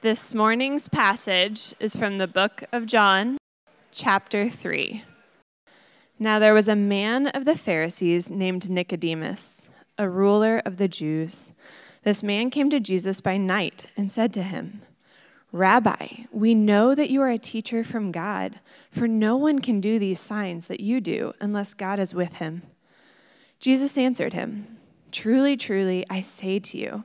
This morning's passage is from the book of John, chapter 3. Now there was a man of the Pharisees named Nicodemus, a ruler of the Jews. This man came to Jesus by night and said to him, Rabbi, we know that you are a teacher from God, for no one can do these signs that you do unless God is with him. Jesus answered him, Truly, truly, I say to you,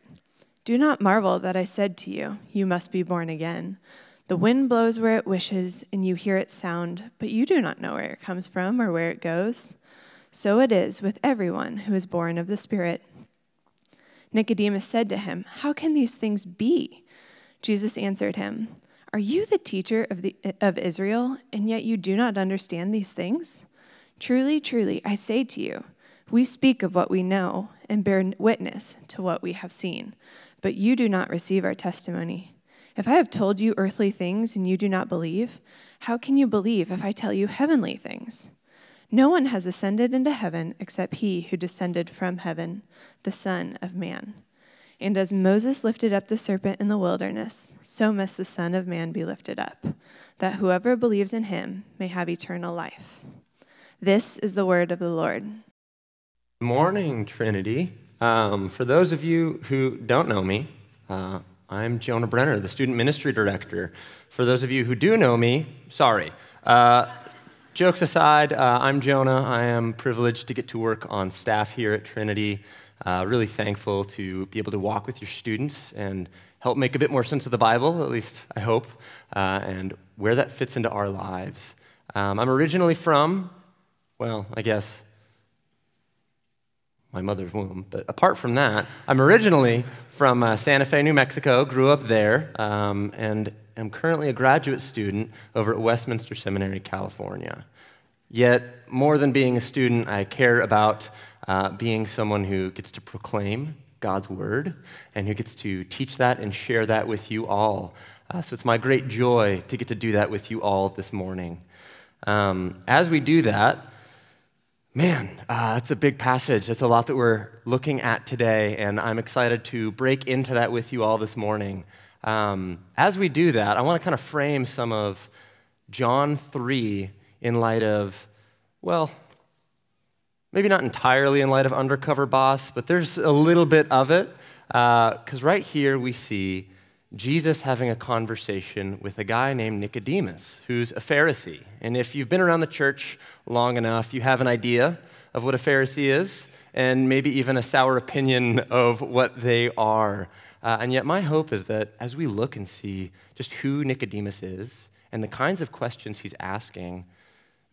Do not marvel that I said to you, You must be born again. The wind blows where it wishes, and you hear its sound, but you do not know where it comes from or where it goes. So it is with everyone who is born of the Spirit. Nicodemus said to him, How can these things be? Jesus answered him, Are you the teacher of, the, of Israel, and yet you do not understand these things? Truly, truly, I say to you, we speak of what we know and bear witness to what we have seen, but you do not receive our testimony. If I have told you earthly things and you do not believe, how can you believe if I tell you heavenly things? No one has ascended into heaven except he who descended from heaven, the Son of Man. And as Moses lifted up the serpent in the wilderness, so must the Son of Man be lifted up, that whoever believes in him may have eternal life. This is the word of the Lord. Morning, Trinity. Um, for those of you who don't know me, uh, I'm Jonah Brenner, the student ministry director. For those of you who do know me, sorry. Uh, Jokes aside, uh, I'm Jonah. I am privileged to get to work on staff here at Trinity. Uh, really thankful to be able to walk with your students and help make a bit more sense of the Bible, at least I hope, uh, and where that fits into our lives. Um, I'm originally from, well, I guess my mother's womb. But apart from that, I'm originally from uh, Santa Fe, New Mexico, grew up there, um, and am currently a graduate student over at Westminster Seminary, California. Yet, more than being a student, I care about uh, being someone who gets to proclaim God's word and who gets to teach that and share that with you all. Uh, so it's my great joy to get to do that with you all this morning. Um, as we do that, man, uh, that's a big passage. That's a lot that we're looking at today, and I'm excited to break into that with you all this morning. Um, as we do that, I want to kind of frame some of John 3 in light of, well, maybe not entirely in light of Undercover Boss, but there's a little bit of it. Because uh, right here we see Jesus having a conversation with a guy named Nicodemus, who's a Pharisee. And if you've been around the church long enough, you have an idea of what a Pharisee is, and maybe even a sour opinion of what they are. Uh, and yet, my hope is that as we look and see just who Nicodemus is and the kinds of questions he's asking,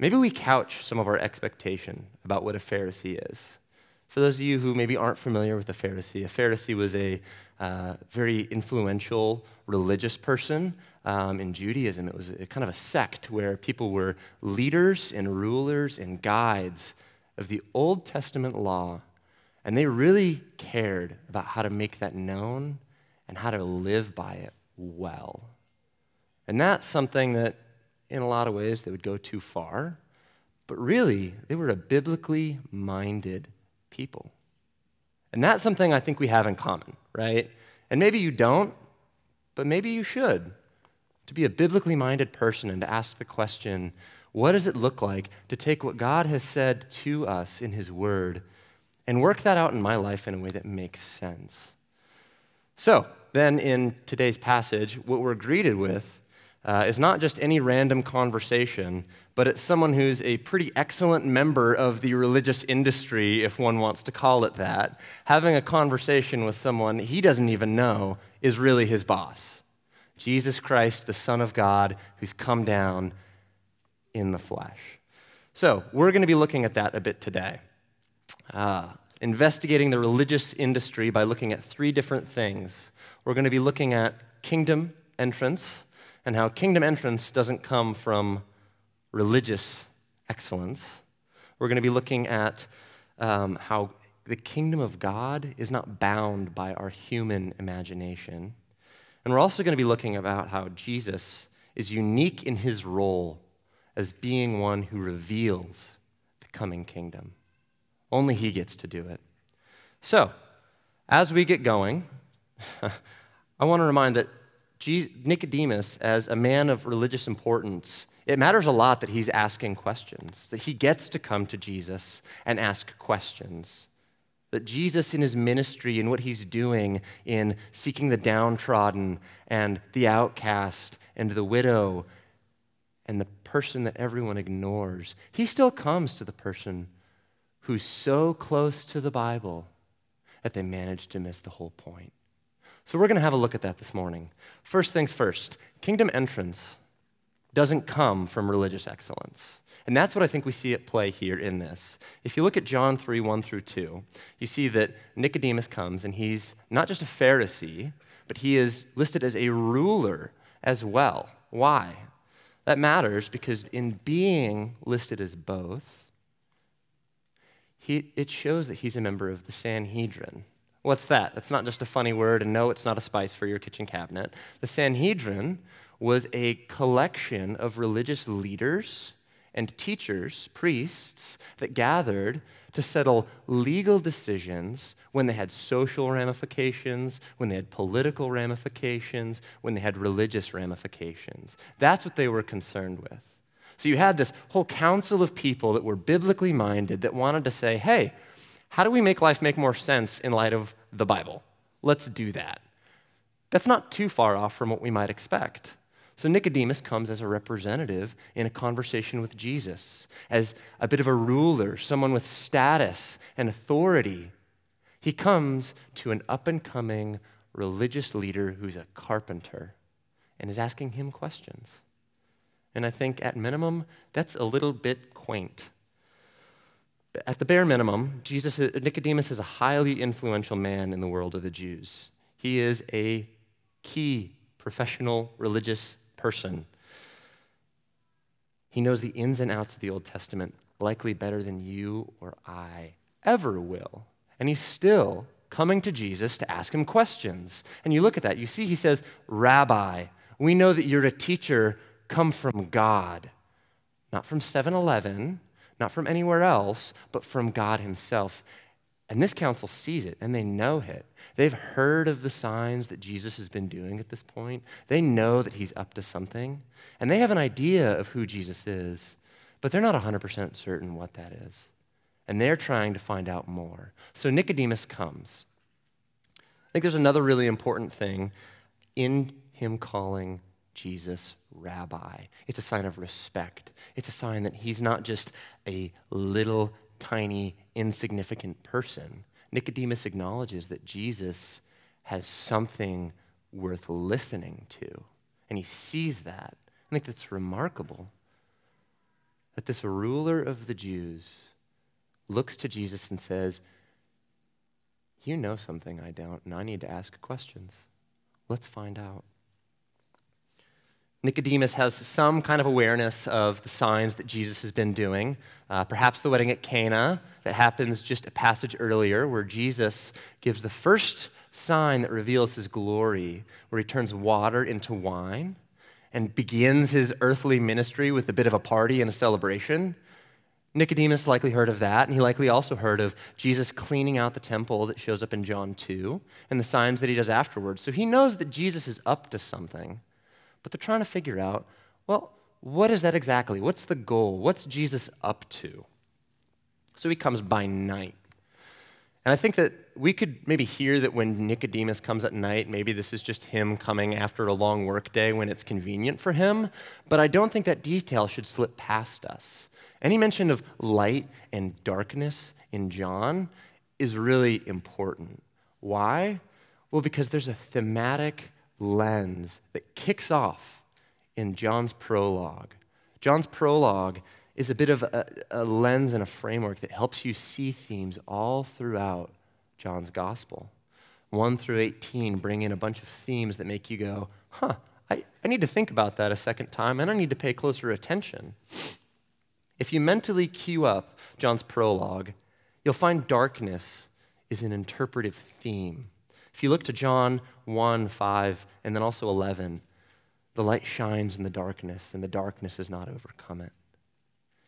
maybe we couch some of our expectation about what a Pharisee is. For those of you who maybe aren't familiar with a Pharisee, a Pharisee was a uh, very influential religious person um, in Judaism. It was a, kind of a sect where people were leaders and rulers and guides of the Old Testament law and they really cared about how to make that known and how to live by it well. And that's something that, in a lot of ways, they would go too far. But really, they were a biblically minded people. And that's something I think we have in common, right? And maybe you don't, but maybe you should. To be a biblically minded person and to ask the question what does it look like to take what God has said to us in His Word and work that out in my life in a way that makes sense. So, then in today's passage, what we're greeted with uh, is not just any random conversation, but it's someone who's a pretty excellent member of the religious industry, if one wants to call it that, having a conversation with someone he doesn't even know is really his boss. Jesus Christ, the Son of God, who's come down in the flesh. So, we're going to be looking at that a bit today uh, investigating the religious industry by looking at three different things. We're going to be looking at kingdom entrance, and how kingdom entrance doesn't come from religious excellence. We're going to be looking at um, how the kingdom of God is not bound by our human imagination. And we're also going to be looking about how Jesus is unique in his role as being one who reveals the coming kingdom. Only he gets to do it. So, as we get going, I want to remind that Nicodemus, as a man of religious importance, it matters a lot that he's asking questions, that he gets to come to Jesus and ask questions. That Jesus, in his ministry and what he's doing in seeking the downtrodden and the outcast and the widow and the person that everyone ignores, he still comes to the person who's so close to the Bible that they manage to miss the whole point. So we're going to have a look at that this morning. First things first kingdom entrance doesn't come from religious excellence. And that's what I think we see at play here in this. If you look at John 3 1 through 2, you see that Nicodemus comes and he's not just a Pharisee, but he is listed as a ruler as well. Why? That matters because in being listed as both, he, it shows that he's a member of the Sanhedrin. What's that? That's not just a funny word, and no, it's not a spice for your kitchen cabinet. The Sanhedrin was a collection of religious leaders and teachers, priests, that gathered to settle legal decisions when they had social ramifications, when they had political ramifications, when they had religious ramifications. That's what they were concerned with. So you had this whole council of people that were biblically minded that wanted to say, hey, how do we make life make more sense in light of the Bible? Let's do that. That's not too far off from what we might expect. So Nicodemus comes as a representative in a conversation with Jesus, as a bit of a ruler, someone with status and authority. He comes to an up and coming religious leader who's a carpenter and is asking him questions. And I think at minimum, that's a little bit quaint. At the bare minimum, Jesus, Nicodemus is a highly influential man in the world of the Jews. He is a key professional religious person. He knows the ins and outs of the Old Testament likely better than you or I ever will. And he's still coming to Jesus to ask him questions. And you look at that, you see, he says, Rabbi, we know that you're a teacher come from God, not from 7 Eleven, not from anywhere else, but from God Himself. And this council sees it and they know it. They've heard of the signs that Jesus has been doing at this point. They know that he's up to something. And they have an idea of who Jesus is, but they're not 100% certain what that is. And they're trying to find out more. So Nicodemus comes. I think there's another really important thing in him calling Jesus rabbi. It's a sign of respect. It's a sign that he's not just a little tiny, insignificant person. Nicodemus acknowledges that Jesus has something worth listening to, and he sees that. I think that's remarkable. That this ruler of the Jews looks to Jesus and says, You know something I don't, and I need to ask questions. Let's find out. Nicodemus has some kind of awareness of the signs that Jesus has been doing. Uh, perhaps the wedding at Cana that happens just a passage earlier, where Jesus gives the first sign that reveals his glory, where he turns water into wine and begins his earthly ministry with a bit of a party and a celebration. Nicodemus likely heard of that, and he likely also heard of Jesus cleaning out the temple that shows up in John 2 and the signs that he does afterwards. So he knows that Jesus is up to something. But they're trying to figure out well, what is that exactly? What's the goal? What's Jesus up to? So he comes by night. And I think that we could maybe hear that when Nicodemus comes at night, maybe this is just him coming after a long workday when it's convenient for him. But I don't think that detail should slip past us. Any mention of light and darkness in John is really important. Why? Well, because there's a thematic lens that kicks off in John's prologue. John's prologue is a bit of a, a, lens and a framework that helps you see themes all throughout John's gospel. 1 through 18 bring in a bunch of themes that make you go, huh, I, I need to think about that a second time and I need to pay closer attention. If you mentally cue up John's prologue, you'll find darkness is an interpretive theme. If you look to John 1, 5, and then also 11, the light shines in the darkness, and the darkness has not overcome it.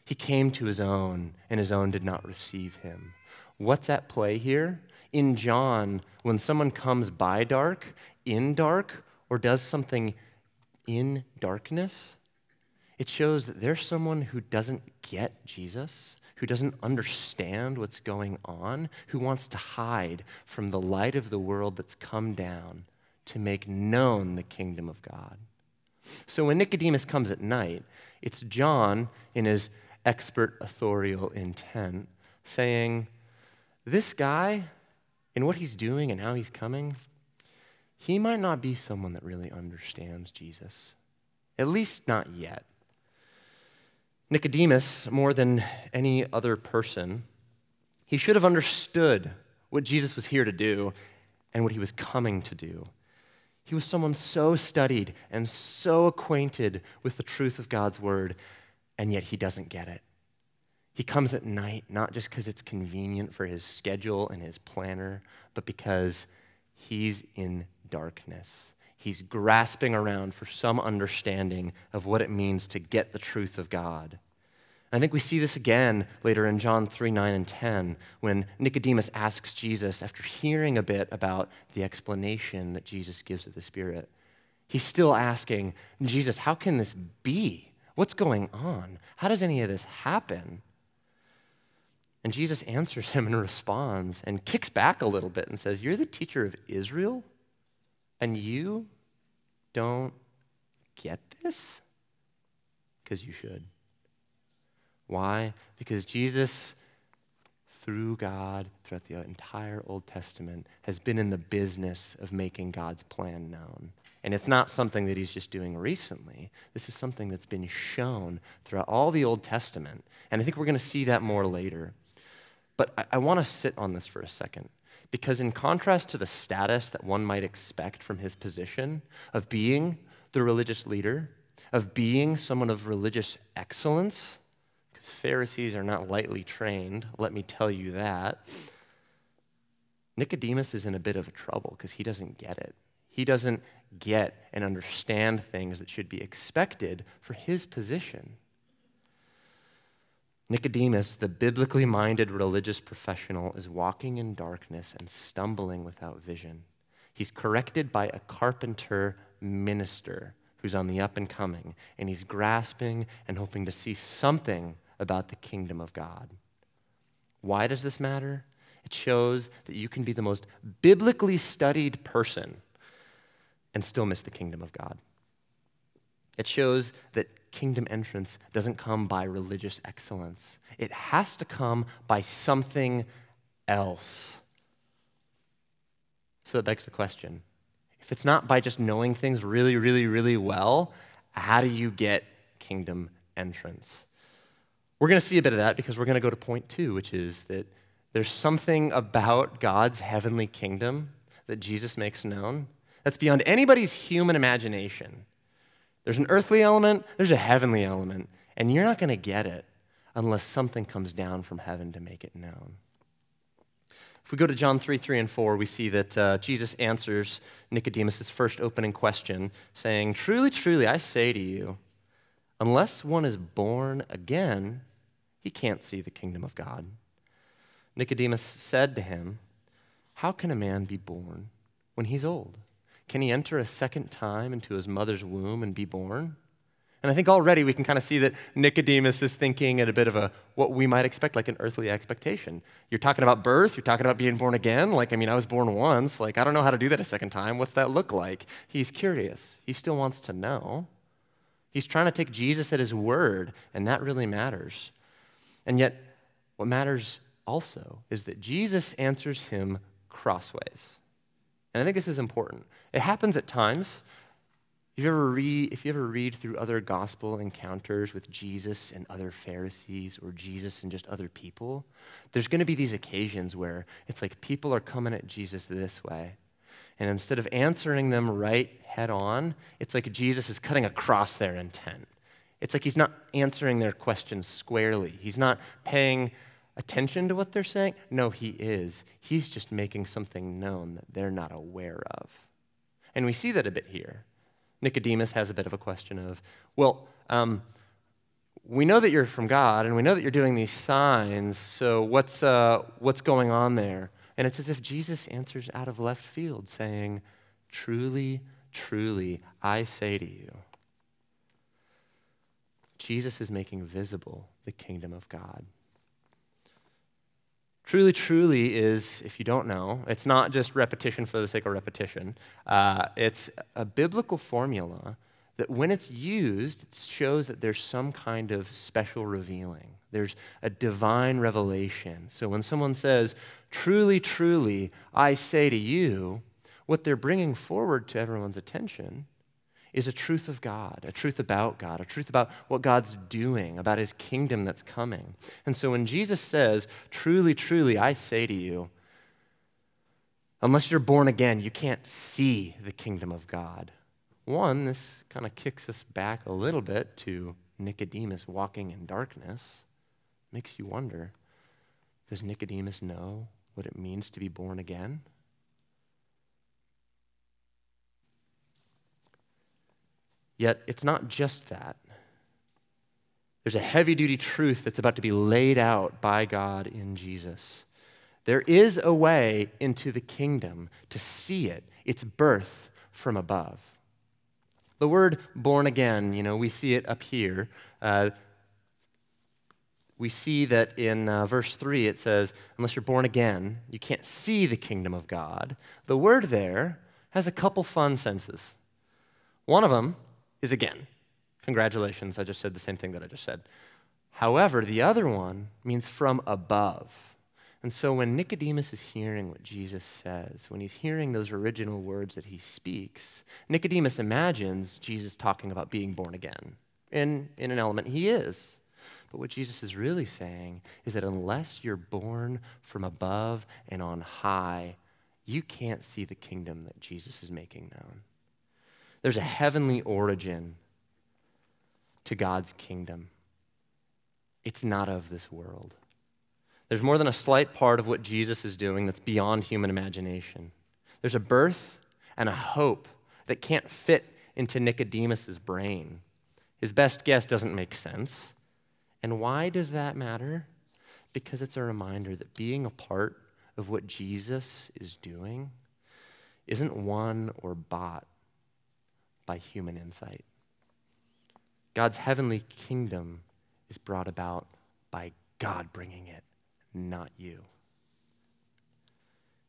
He came to his own, and his own did not receive him. What's at play here? In John, when someone comes by dark, in dark, or does something in darkness, it shows that there's someone who doesn't get Jesus, who doesn't understand what's going on, who wants to hide from the light of the world that's come down to make known the kingdom of God. So when Nicodemus comes at night, it's John, in his expert authorial intent, saying, This guy, in what he's doing and how he's coming, he might not be someone that really understands Jesus, at least not yet. Nicodemus, more than any other person, he should have understood what Jesus was here to do and what he was coming to do. He was someone so studied and so acquainted with the truth of God's word, and yet he doesn't get it. He comes at night, not just because it's convenient for his schedule and his planner, but because he's in darkness. He's grasping around for some understanding of what it means to get the truth of God. I think we see this again later in John 3 9 and 10 when Nicodemus asks Jesus, after hearing a bit about the explanation that Jesus gives of the Spirit, he's still asking, Jesus, how can this be? What's going on? How does any of this happen? And Jesus answers him and responds and kicks back a little bit and says, You're the teacher of Israel, and you don't get this? Because you should. Why? Because Jesus, through God, throughout the entire Old Testament, has been in the business of making God's plan known. And it's not something that he's just doing recently. This is something that's been shown throughout all the Old Testament. And I think we're going to see that more later. But I, I want to sit on this for a second. Because, in contrast to the status that one might expect from his position of being the religious leader, of being someone of religious excellence, because Pharisees are not lightly trained, let me tell you that. Nicodemus is in a bit of a trouble because he doesn't get it. He doesn't get and understand things that should be expected for his position. Nicodemus, the biblically minded religious professional, is walking in darkness and stumbling without vision. He's corrected by a carpenter minister who's on the up and coming, and he's grasping and hoping to see something about the kingdom of God. Why does this matter? It shows that you can be the most biblically studied person and still miss the kingdom of God. It shows that kingdom entrance doesn't come by religious excellence, it has to come by something else. So it begs the question if it's not by just knowing things really, really, really well, how do you get kingdom entrance? We're going to see a bit of that because we're going to go to point two, which is that there's something about God's heavenly kingdom that Jesus makes known that's beyond anybody's human imagination. There's an earthly element, there's a heavenly element, and you're not going to get it unless something comes down from heaven to make it known. If we go to John 3 3 and 4, we see that uh, Jesus answers Nicodemus' first opening question, saying, Truly, truly, I say to you, unless one is born again, he can't see the kingdom of God. Nicodemus said to him, How can a man be born when he's old? Can he enter a second time into his mother's womb and be born? And I think already we can kind of see that Nicodemus is thinking at a bit of a what we might expect, like an earthly expectation. You're talking about birth, you're talking about being born again. Like, I mean, I was born once. Like, I don't know how to do that a second time. What's that look like? He's curious. He still wants to know. He's trying to take Jesus at his word, and that really matters. And yet, what matters also is that Jesus answers him crossways. And I think this is important. It happens at times. If you ever read, if you ever read through other gospel encounters with Jesus and other Pharisees or Jesus and just other people, there's going to be these occasions where it's like people are coming at Jesus this way. And instead of answering them right head on, it's like Jesus is cutting across their intent. It's like he's not answering their questions squarely. He's not paying attention to what they're saying. No, he is. He's just making something known that they're not aware of. And we see that a bit here. Nicodemus has a bit of a question of, well, um, we know that you're from God and we know that you're doing these signs, so what's, uh, what's going on there? And it's as if Jesus answers out of left field, saying, Truly, truly, I say to you. Jesus is making visible the kingdom of God. Truly, truly is, if you don't know, it's not just repetition for the sake of repetition. Uh, it's a biblical formula that when it's used, it shows that there's some kind of special revealing. There's a divine revelation. So when someone says, Truly, truly, I say to you, what they're bringing forward to everyone's attention is a truth of God, a truth about God, a truth about what God's doing, about his kingdom that's coming. And so when Jesus says, Truly, truly, I say to you, unless you're born again, you can't see the kingdom of God. One, this kind of kicks us back a little bit to Nicodemus walking in darkness. Makes you wonder does Nicodemus know what it means to be born again? Yet it's not just that. There's a heavy duty truth that's about to be laid out by God in Jesus. There is a way into the kingdom to see it, its birth from above. The word born again, you know, we see it up here. Uh, we see that in uh, verse 3 it says, unless you're born again, you can't see the kingdom of God. The word there has a couple fun senses. One of them is again. Congratulations, I just said the same thing that I just said. However, the other one means from above. And so when Nicodemus is hearing what Jesus says, when he's hearing those original words that he speaks, Nicodemus imagines Jesus talking about being born again. In, in an element, he is. But what Jesus is really saying is that unless you're born from above and on high, you can't see the kingdom that Jesus is making known. There's a heavenly origin to God's kingdom, it's not of this world. There's more than a slight part of what Jesus is doing that's beyond human imagination. There's a birth and a hope that can't fit into Nicodemus's brain. His best guess doesn't make sense. And why does that matter? Because it's a reminder that being a part of what Jesus is doing isn't won or bought by human insight. God's heavenly kingdom is brought about by God bringing it not you.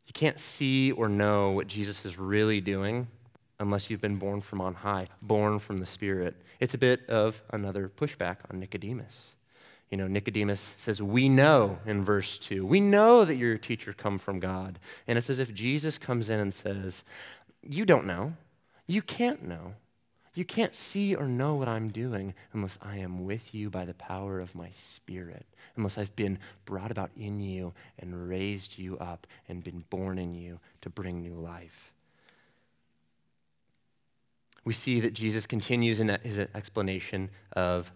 You can't see or know what Jesus is really doing unless you've been born from on high, born from the Spirit. It's a bit of another pushback on Nicodemus. You know, Nicodemus says, We know in verse 2, we know that your teacher come from God. And it's as if Jesus comes in and says, You don't know. You can't know. You can't see or know what I'm doing unless I am with you by the power of my Spirit, unless I've been brought about in you and raised you up and been born in you to bring new life. We see that Jesus continues in his explanation of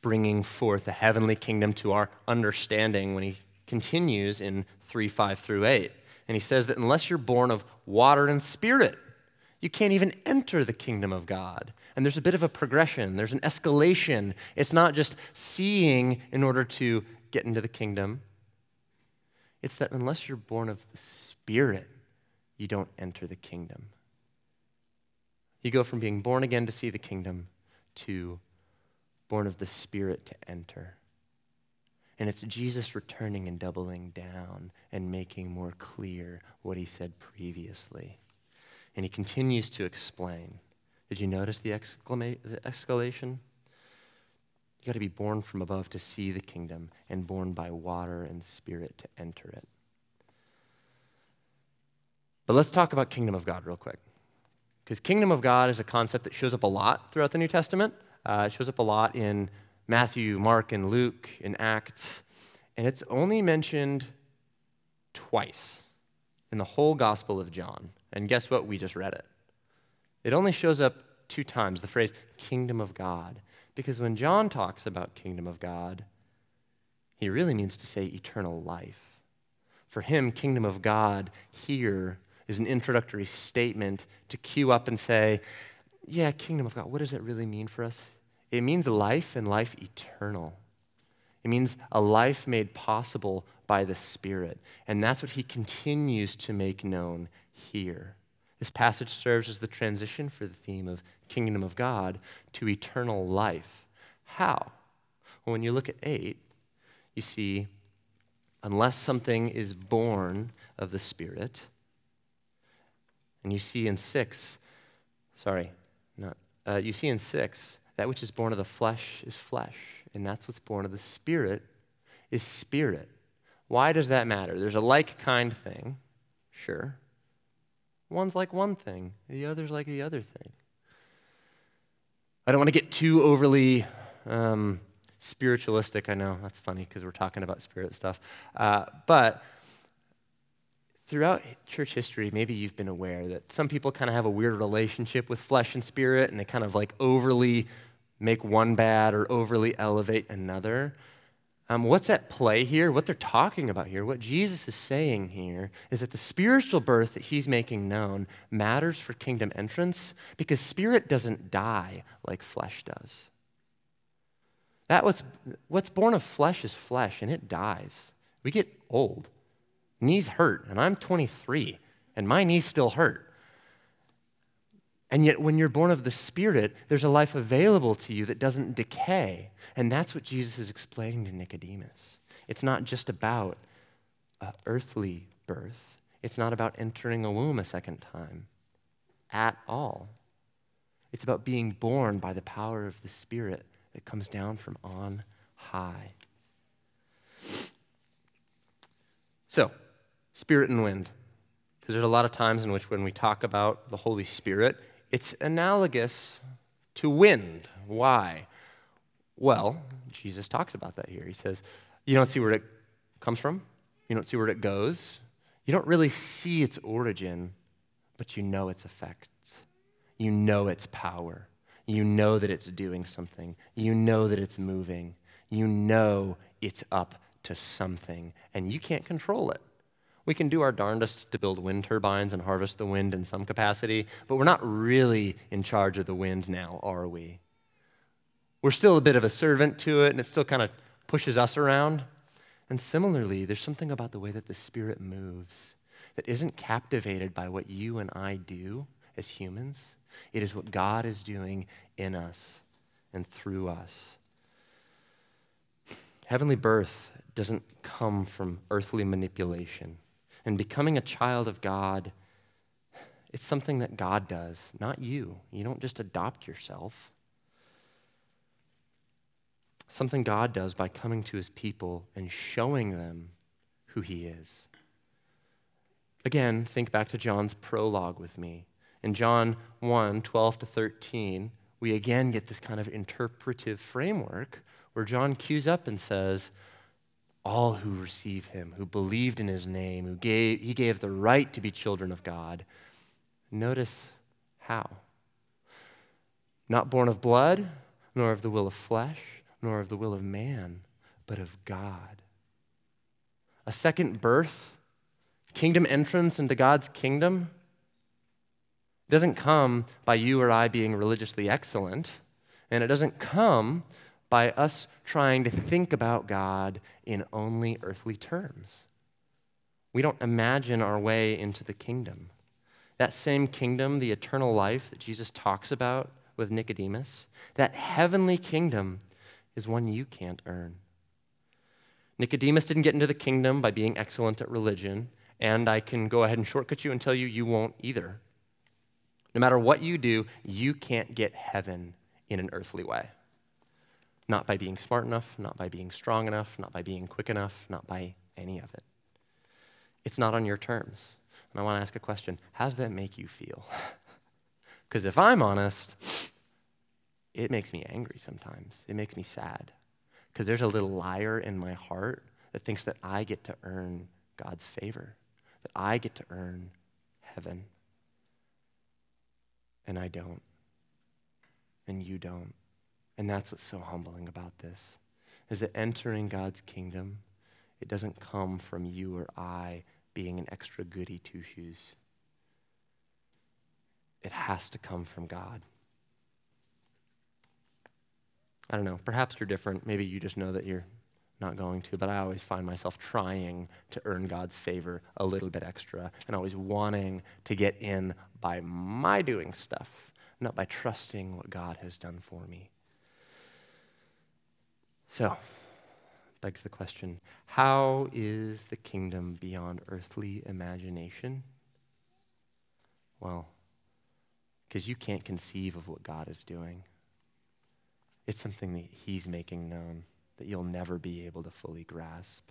bringing forth the heavenly kingdom to our understanding when he continues in 3 5 through 8. And he says that unless you're born of water and spirit, you can't even enter the kingdom of God. And there's a bit of a progression, there's an escalation. It's not just seeing in order to get into the kingdom, it's that unless you're born of the Spirit, you don't enter the kingdom. You go from being born again to see the kingdom to born of the Spirit to enter. And it's Jesus returning and doubling down and making more clear what he said previously. And he continues to explain. Did you notice the, exclama- the escalation? You got to be born from above to see the kingdom, and born by water and spirit to enter it. But let's talk about kingdom of God real quick. Because kingdom of God is a concept that shows up a lot throughout the New Testament. Uh, it shows up a lot in Matthew, Mark, and Luke, in Acts. And it's only mentioned twice in the whole Gospel of John. And guess what? We just read it. It only shows up two times, the phrase kingdom of God. Because when John talks about kingdom of God, he really means to say eternal life. For him, kingdom of God here is an introductory statement to cue up and say, yeah, kingdom of God, what does it really mean for us? It means life and life eternal. It means a life made possible by the Spirit. And that's what he continues to make known here. This passage serves as the transition for the theme of kingdom of God to eternal life. How? Well, when you look at 8, you see, unless something is born of the Spirit, and you see in 6, sorry, not, uh, you see in 6, that which is born of the flesh is flesh, and that's what's born of the Spirit is spirit. Why does that matter? There's a like kind thing, sure. One's like one thing, the other's like the other thing. I don't want to get too overly um, spiritualistic. I know that's funny because we're talking about spirit stuff. Uh, but throughout church history, maybe you've been aware that some people kind of have a weird relationship with flesh and spirit, and they kind of like overly make one bad or overly elevate another. Um, what's at play here? What they're talking about here, what Jesus is saying here, is that the spiritual birth that he's making known matters for kingdom entrance because spirit doesn't die like flesh does. That what's, what's born of flesh is flesh, and it dies. We get old. Knees hurt, and I'm 23, and my knees still hurt. And yet, when you're born of the Spirit, there's a life available to you that doesn't decay. And that's what Jesus is explaining to Nicodemus. It's not just about earthly birth, it's not about entering a womb a second time at all. It's about being born by the power of the Spirit that comes down from on high. So, spirit and wind. Because there's a lot of times in which when we talk about the Holy Spirit, it's analogous to wind. Why? Well, Jesus talks about that here. He says, You don't see where it comes from, you don't see where it goes, you don't really see its origin, but you know its effects, you know its power, you know that it's doing something, you know that it's moving, you know it's up to something, and you can't control it. We can do our darndest to build wind turbines and harvest the wind in some capacity, but we're not really in charge of the wind now, are we? We're still a bit of a servant to it, and it still kind of pushes us around. And similarly, there's something about the way that the Spirit moves that isn't captivated by what you and I do as humans. It is what God is doing in us and through us. Heavenly birth doesn't come from earthly manipulation. And becoming a child of God, it's something that God does, not you. You don't just adopt yourself. Something God does by coming to his people and showing them who he is. Again, think back to John's prologue with me. In John 1 12 to 13, we again get this kind of interpretive framework where John cues up and says, all who receive him, who believed in his name, who gave, he gave the right to be children of God. Notice how. Not born of blood, nor of the will of flesh, nor of the will of man, but of God. A second birth, kingdom entrance into God's kingdom, doesn't come by you or I being religiously excellent, and it doesn't come by us trying to think about God in only earthly terms. We don't imagine our way into the kingdom. That same kingdom, the eternal life that Jesus talks about with Nicodemus, that heavenly kingdom is one you can't earn. Nicodemus didn't get into the kingdom by being excellent at religion, and I can go ahead and shortcut you and tell you you won't either. No matter what you do, you can't get heaven in an earthly way. Not by being smart enough, not by being strong enough, not by being quick enough, not by any of it. It's not on your terms. And I want to ask a question How does that make you feel? Because if I'm honest, it makes me angry sometimes. It makes me sad. Because there's a little liar in my heart that thinks that I get to earn God's favor, that I get to earn heaven. and I don't. And you don't. And that's what's so humbling about this. Is that entering God's kingdom, it doesn't come from you or I being an extra goody two shoes. It has to come from God. I don't know. Perhaps you're different. Maybe you just know that you're not going to, but I always find myself trying to earn God's favor a little bit extra and always wanting to get in by my doing stuff, not by trusting what God has done for me. So, begs the question how is the kingdom beyond earthly imagination? Well, because you can't conceive of what God is doing. It's something that He's making known that you'll never be able to fully grasp.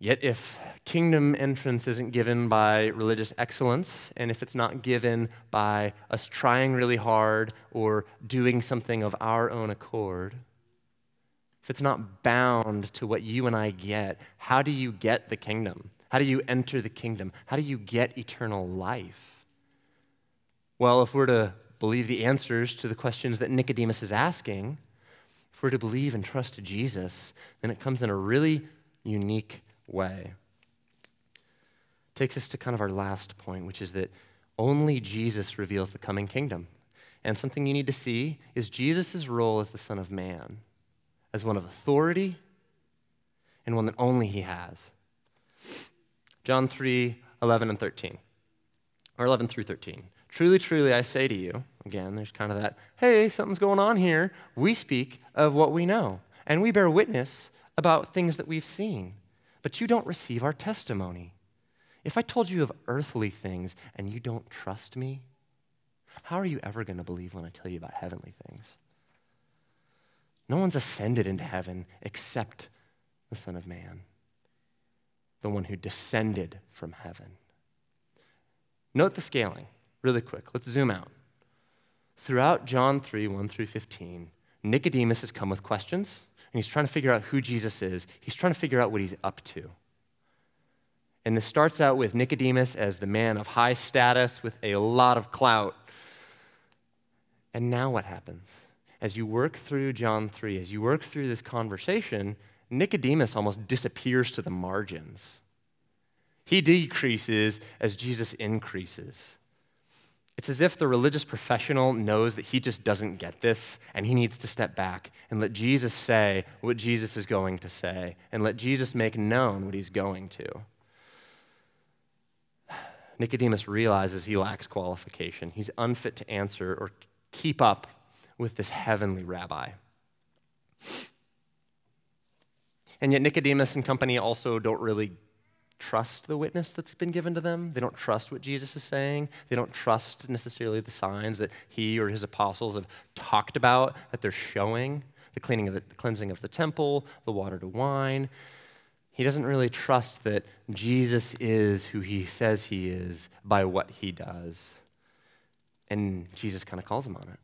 Yet, if kingdom entrance isn't given by religious excellence, and if it's not given by us trying really hard or doing something of our own accord, if it's not bound to what you and I get, how do you get the kingdom? How do you enter the kingdom? How do you get eternal life? Well, if we're to believe the answers to the questions that Nicodemus is asking, if we're to believe and trust Jesus, then it comes in a really unique way. Takes us to kind of our last point, which is that only Jesus reveals the coming kingdom. And something you need to see is Jesus' role as the Son of Man as one of authority and one that only he has. John 3 11 and 13, or 11 through 13. Truly, truly, I say to you, again, there's kind of that, hey, something's going on here. We speak of what we know, and we bear witness about things that we've seen, but you don't receive our testimony. If I told you of earthly things and you don't trust me, how are you ever going to believe when I tell you about heavenly things? No one's ascended into heaven except the Son of Man, the one who descended from heaven. Note the scaling really quick. Let's zoom out. Throughout John 3 1 through 15, Nicodemus has come with questions, and he's trying to figure out who Jesus is. He's trying to figure out what he's up to. And this starts out with Nicodemus as the man of high status with a lot of clout. And now what happens? As you work through John 3, as you work through this conversation, Nicodemus almost disappears to the margins. He decreases as Jesus increases. It's as if the religious professional knows that he just doesn't get this and he needs to step back and let Jesus say what Jesus is going to say and let Jesus make known what he's going to. Nicodemus realizes he lacks qualification. He's unfit to answer or keep up with this heavenly rabbi. And yet, Nicodemus and company also don't really trust the witness that's been given to them. They don't trust what Jesus is saying. They don't trust necessarily the signs that he or his apostles have talked about that they're showing the, cleaning of the, the cleansing of the temple, the water to wine. He doesn't really trust that Jesus is who he says he is by what he does. And Jesus kind of calls him on it.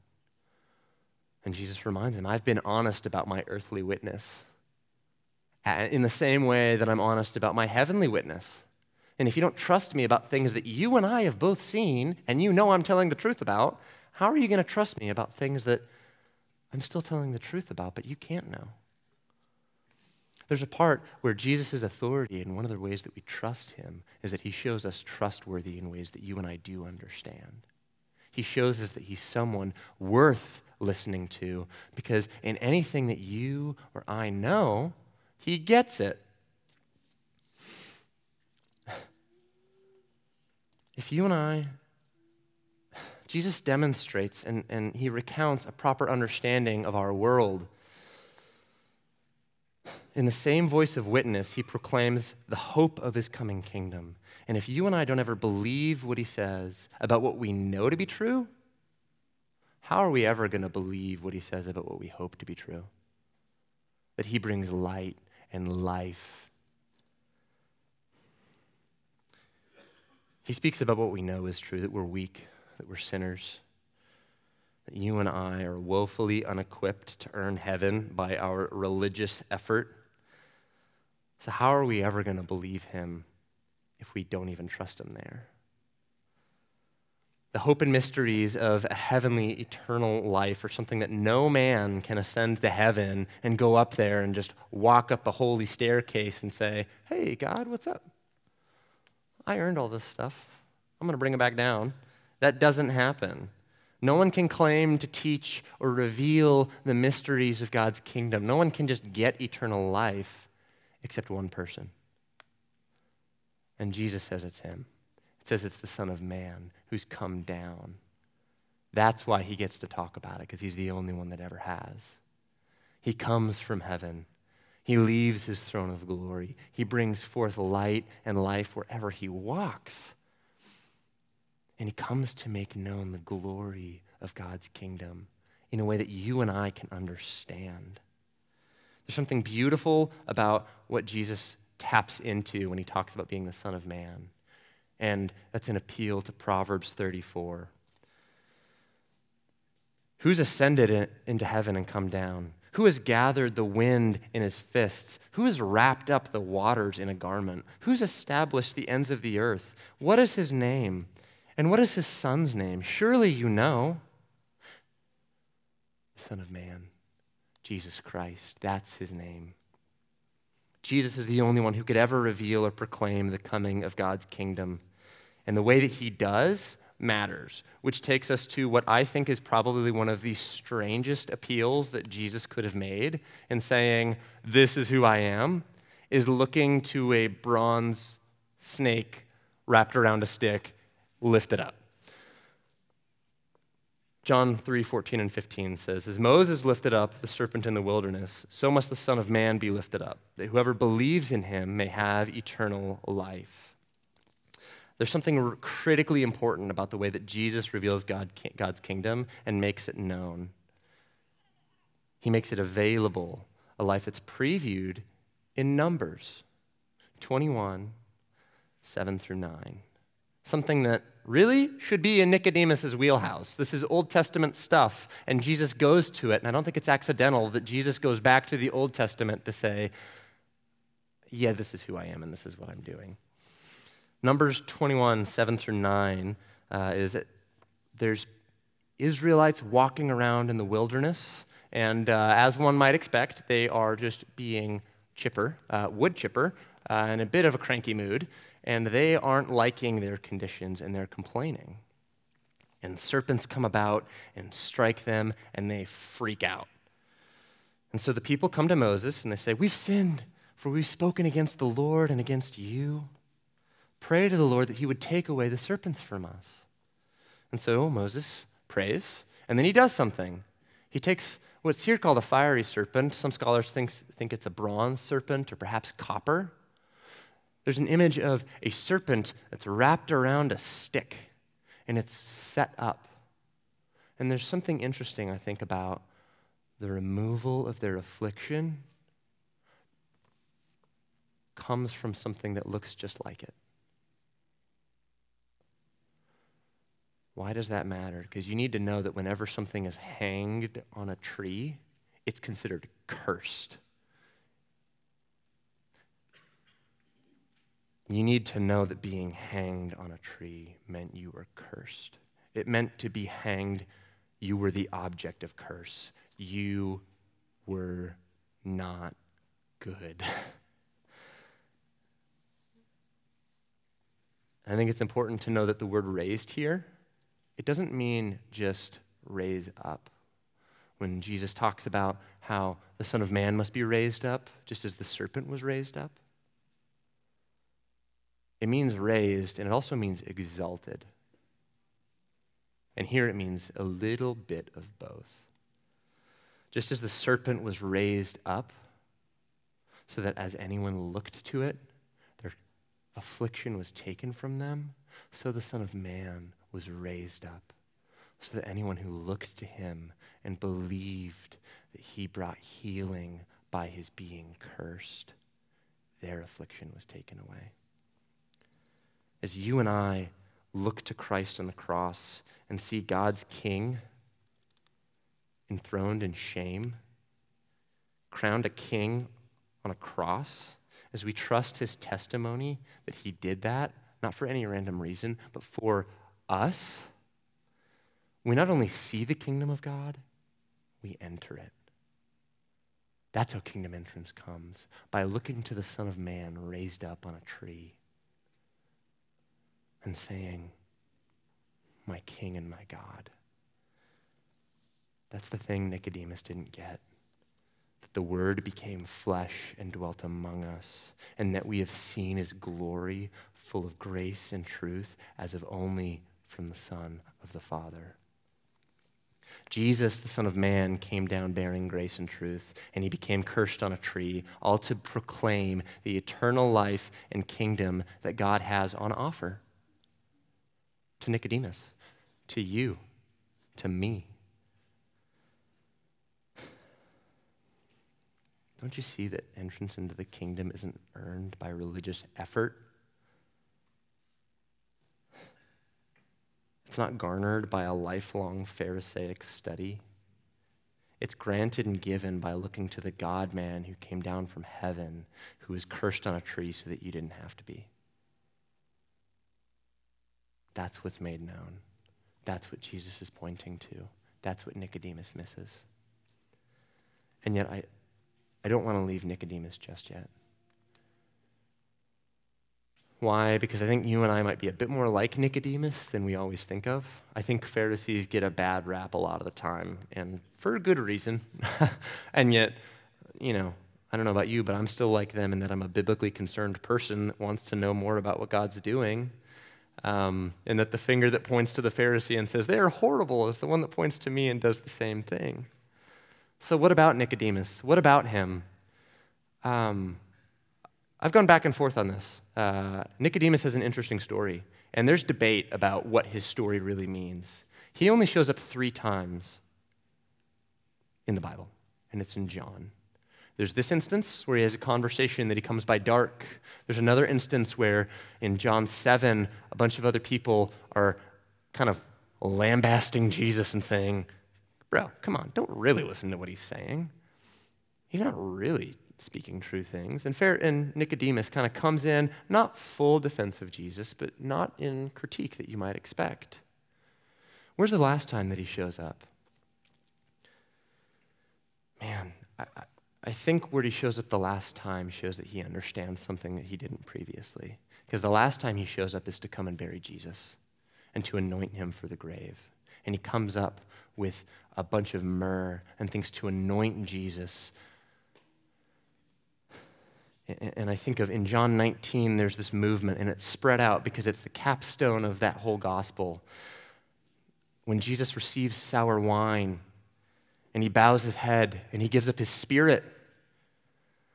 And Jesus reminds him, I've been honest about my earthly witness in the same way that I'm honest about my heavenly witness. And if you don't trust me about things that you and I have both seen and you know I'm telling the truth about, how are you going to trust me about things that I'm still telling the truth about, but you can't know? There's a part where Jesus' authority, and one of the ways that we trust him is that he shows us trustworthy in ways that you and I do understand. He shows us that he's someone worth listening to because in anything that you or I know, he gets it. If you and I, Jesus demonstrates and, and he recounts a proper understanding of our world. In the same voice of witness, he proclaims the hope of his coming kingdom. And if you and I don't ever believe what he says about what we know to be true, how are we ever going to believe what he says about what we hope to be true? That he brings light and life. He speaks about what we know is true that we're weak, that we're sinners, that you and I are woefully unequipped to earn heaven by our religious effort. So, how are we ever going to believe him if we don't even trust him there? The hope and mysteries of a heavenly, eternal life, or something that no man can ascend to heaven and go up there and just walk up a holy staircase and say, Hey, God, what's up? I earned all this stuff. I'm going to bring it back down. That doesn't happen. No one can claim to teach or reveal the mysteries of God's kingdom. No one can just get eternal life except one person. And Jesus says it's him. It says it's the Son of Man who's come down. That's why he gets to talk about it, because he's the only one that ever has. He comes from heaven. He leaves his throne of glory. He brings forth light and life wherever he walks. And he comes to make known the glory of God's kingdom in a way that you and I can understand. There's something beautiful about what Jesus taps into when he talks about being the Son of Man and that's an appeal to Proverbs 34. Who's ascended in, into heaven and come down? Who has gathered the wind in his fists? Who has wrapped up the waters in a garment? Who's established the ends of the earth? What is his name? And what is his son's name? Surely you know. The Son of Man, Jesus Christ, that's his name. Jesus is the only one who could ever reveal or proclaim the coming of God's kingdom. And the way that he does matters, which takes us to what I think is probably one of the strangest appeals that Jesus could have made in saying, This is who I am, is looking to a bronze snake wrapped around a stick, lifted up. John 3 14 and 15 says, As Moses lifted up the serpent in the wilderness, so must the Son of Man be lifted up, that whoever believes in him may have eternal life. There's something critically important about the way that Jesus reveals God, God's kingdom and makes it known. He makes it available, a life that's previewed in Numbers 21, 7 through 9. Something that really should be in Nicodemus's wheelhouse. This is Old Testament stuff, and Jesus goes to it. And I don't think it's accidental that Jesus goes back to the Old Testament to say, Yeah, this is who I am, and this is what I'm doing. Numbers 21, 7 through 9, uh, is that there's Israelites walking around in the wilderness, and uh, as one might expect, they are just being chipper, uh, wood chipper, uh, in a bit of a cranky mood, and they aren't liking their conditions and they're complaining. And serpents come about and strike them, and they freak out. And so the people come to Moses and they say, We've sinned, for we've spoken against the Lord and against you. Pray to the Lord that he would take away the serpents from us. And so Moses prays, and then he does something. He takes what's here called a fiery serpent. Some scholars think, think it's a bronze serpent or perhaps copper. There's an image of a serpent that's wrapped around a stick and it's set up. And there's something interesting, I think, about the removal of their affliction comes from something that looks just like it. Why does that matter? Because you need to know that whenever something is hanged on a tree, it's considered cursed. You need to know that being hanged on a tree meant you were cursed. It meant to be hanged, you were the object of curse. You were not good. I think it's important to know that the word raised here it doesn't mean just raise up. When Jesus talks about how the Son of Man must be raised up, just as the serpent was raised up, it means raised, and it also means exalted. And here it means a little bit of both. Just as the serpent was raised up, so that as anyone looked to it, their affliction was taken from them, so the Son of Man was raised up so that anyone who looked to him and believed that he brought healing by his being cursed, their affliction was taken away. As you and I look to Christ on the cross and see God's King enthroned in shame, crowned a king on a cross, as we trust his testimony that he did that, not for any random reason, but for us, we not only see the kingdom of God, we enter it. That's how kingdom entrance comes by looking to the Son of Man raised up on a tree and saying, My King and my God. That's the thing Nicodemus didn't get. That the Word became flesh and dwelt among us, and that we have seen His glory full of grace and truth as of only from the Son of the Father. Jesus, the Son of Man, came down bearing grace and truth, and he became cursed on a tree, all to proclaim the eternal life and kingdom that God has on offer to Nicodemus, to you, to me. Don't you see that entrance into the kingdom isn't earned by religious effort? It's not garnered by a lifelong Pharisaic study. It's granted and given by looking to the God man who came down from heaven, who was cursed on a tree so that you didn't have to be. That's what's made known. That's what Jesus is pointing to. That's what Nicodemus misses. And yet, I, I don't want to leave Nicodemus just yet. Why? Because I think you and I might be a bit more like Nicodemus than we always think of. I think Pharisees get a bad rap a lot of the time, and for a good reason. and yet, you know, I don't know about you, but I'm still like them in that I'm a biblically concerned person that wants to know more about what God's doing. Um, and that the finger that points to the Pharisee and says, they are horrible, is the one that points to me and does the same thing. So, what about Nicodemus? What about him? Um, I've gone back and forth on this. Uh, Nicodemus has an interesting story, and there's debate about what his story really means. He only shows up three times in the Bible, and it's in John. There's this instance where he has a conversation that he comes by dark. There's another instance where in John 7, a bunch of other people are kind of lambasting Jesus and saying, Bro, come on, don't really listen to what he's saying. He's not really speaking true things. And, fair, and Nicodemus kind of comes in, not full defense of Jesus, but not in critique that you might expect. Where's the last time that he shows up? Man, I, I think where he shows up the last time shows that he understands something that he didn't previously. Because the last time he shows up is to come and bury Jesus and to anoint him for the grave. And he comes up with a bunch of myrrh and things to anoint Jesus and I think of in John 19, there's this movement, and it's spread out because it's the capstone of that whole gospel. When Jesus receives sour wine and he bows his head and he gives up his spirit,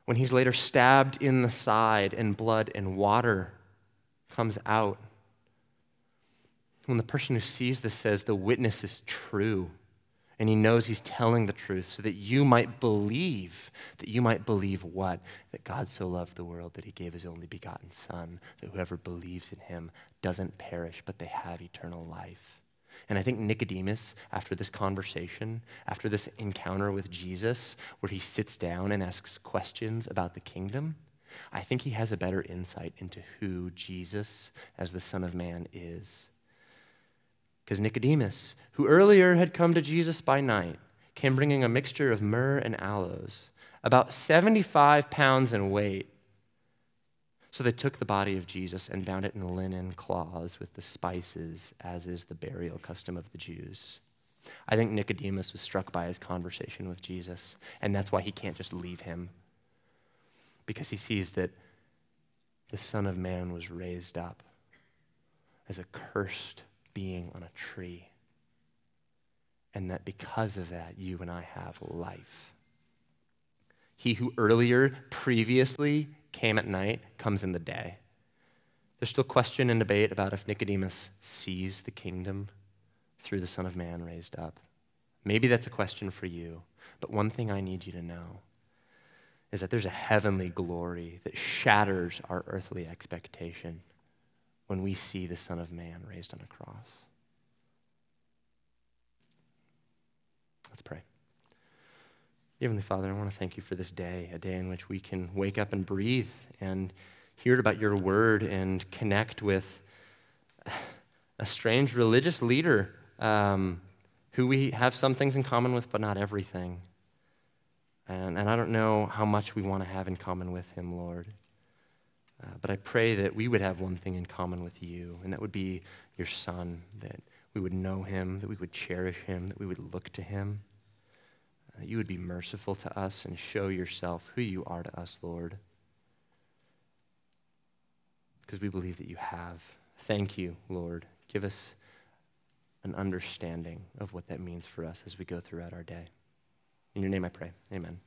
when he's later stabbed in the side and blood and water comes out, when the person who sees this says the witness is true, and he knows he's telling the truth so that you might believe. That you might believe what? That God so loved the world that he gave his only begotten Son, that whoever believes in him doesn't perish, but they have eternal life. And I think Nicodemus, after this conversation, after this encounter with Jesus, where he sits down and asks questions about the kingdom, I think he has a better insight into who Jesus, as the Son of Man, is. Because Nicodemus, who earlier had come to Jesus by night, came bringing a mixture of myrrh and aloes, about 75 pounds in weight. So they took the body of Jesus and bound it in linen cloths with the spices, as is the burial custom of the Jews. I think Nicodemus was struck by his conversation with Jesus, and that's why he can't just leave him, because he sees that the Son of Man was raised up as a cursed being on a tree. And that because of that, you and I have life. He who earlier, previously, came at night comes in the day. There's still question and debate about if Nicodemus sees the kingdom through the Son of Man raised up. Maybe that's a question for you, but one thing I need you to know is that there's a heavenly glory that shatters our earthly expectation when we see the Son of Man raised on a cross. Let's pray. Heavenly Father, I want to thank you for this day, a day in which we can wake up and breathe and hear about your word and connect with a strange religious leader um, who we have some things in common with, but not everything. And, and I don't know how much we want to have in common with him, Lord. Uh, but I pray that we would have one thing in common with you, and that would be your Son, that we would know him, that we would cherish him, that we would look to him, uh, that you would be merciful to us and show yourself who you are to us, Lord. Because we believe that you have. Thank you, Lord. Give us an understanding of what that means for us as we go throughout our day. In your name I pray. Amen.